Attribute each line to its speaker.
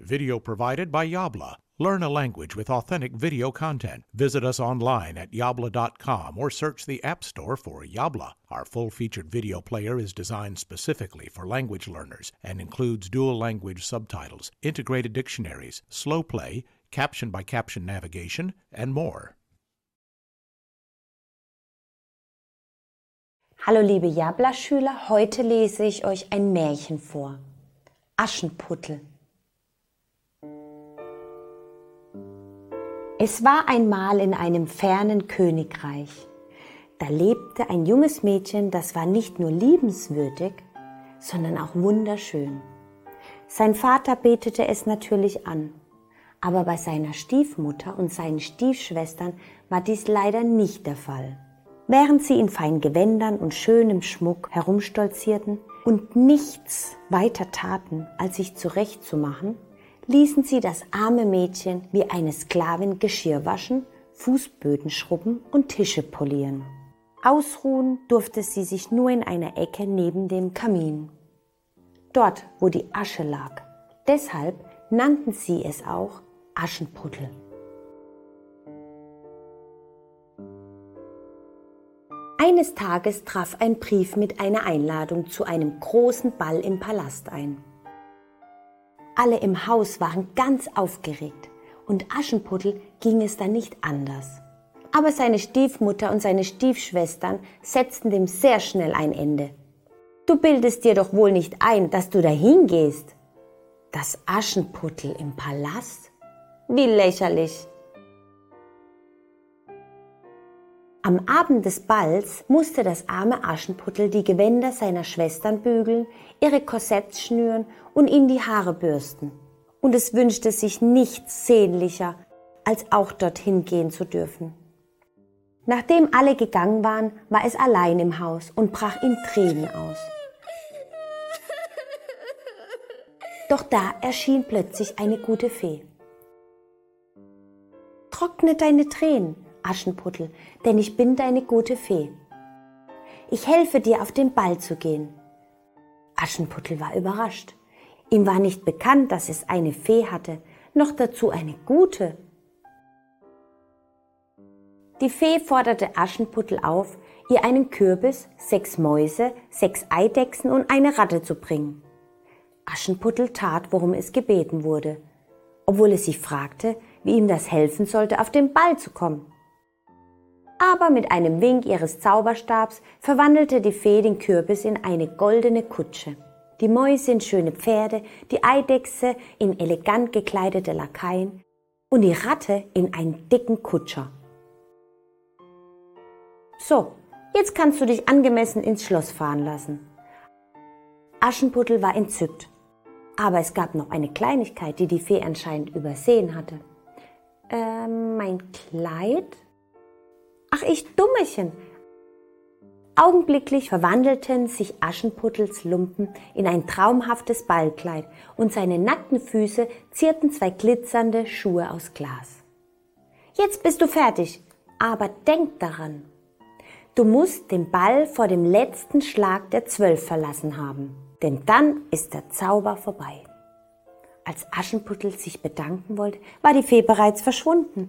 Speaker 1: Video provided by Yabla. Learn a language with authentic video content. Visit us online at yabla.com or search the App Store for Yabla. Our full featured video player is designed specifically for language learners and includes dual language subtitles, integrated dictionaries, slow play, caption by caption navigation, and more.
Speaker 2: Hallo liebe Jabla-Schüler, heute lese ich euch ein Märchen vor. Aschenputtel. Es war einmal in einem fernen Königreich. Da lebte ein junges Mädchen, das war nicht nur liebenswürdig, sondern auch wunderschön. Sein Vater betete es natürlich an, aber bei seiner Stiefmutter und seinen Stiefschwestern war dies leider nicht der Fall. Während sie in feinen Gewändern und schönem Schmuck herumstolzierten und nichts weiter taten, als sich zurechtzumachen, ließen sie das arme Mädchen wie eine Sklavin Geschirr waschen, Fußböden schrubben und Tische polieren. Ausruhen durfte sie sich nur in einer Ecke neben dem Kamin. Dort, wo die Asche lag. Deshalb nannten sie es auch Aschenputtel. Eines Tages traf ein Brief mit einer Einladung zu einem großen Ball im Palast ein. Alle im Haus waren ganz aufgeregt und Aschenputtel ging es dann nicht anders. Aber seine Stiefmutter und seine Stiefschwestern setzten dem sehr schnell ein Ende. Du bildest dir doch wohl nicht ein, dass du dahin gehst. Das Aschenputtel im Palast? Wie lächerlich. Am Abend des Balls musste das arme Aschenputtel die Gewänder seiner Schwestern bügeln, ihre Korsetts schnüren und ihnen die Haare bürsten. Und es wünschte sich nichts sehnlicher, als auch dorthin gehen zu dürfen. Nachdem alle gegangen waren, war es allein im Haus und brach in Tränen aus. Doch da erschien plötzlich eine gute Fee. Trockne deine Tränen, Aschenputtel, denn ich bin deine gute Fee. Ich helfe dir, auf den Ball zu gehen. Aschenputtel war überrascht. Ihm war nicht bekannt, dass es eine Fee hatte, noch dazu eine gute. Die Fee forderte Aschenputtel auf, ihr einen Kürbis, sechs Mäuse, sechs Eidechsen und eine Ratte zu bringen. Aschenputtel tat, worum es gebeten wurde, obwohl es sich fragte, wie ihm das helfen sollte, auf den Ball zu kommen aber mit einem Wink ihres Zauberstabs verwandelte die Fee den Kürbis in eine goldene Kutsche, die Mäuse in schöne Pferde, die Eidechse in elegant gekleidete Lakaien und die Ratte in einen dicken Kutscher. So, jetzt kannst du dich angemessen ins Schloss fahren lassen. Aschenputtel war entzückt, aber es gab noch eine Kleinigkeit, die die Fee anscheinend übersehen hatte. Äh, mein Kleid? Ach, ich Dummerchen! Augenblicklich verwandelten sich Aschenputtels Lumpen in ein traumhaftes Ballkleid und seine nackten Füße zierten zwei glitzernde Schuhe aus Glas. Jetzt bist du fertig, aber denk daran. Du musst den Ball vor dem letzten Schlag der Zwölf verlassen haben, denn dann ist der Zauber vorbei. Als Aschenputtel sich bedanken wollte, war die Fee bereits verschwunden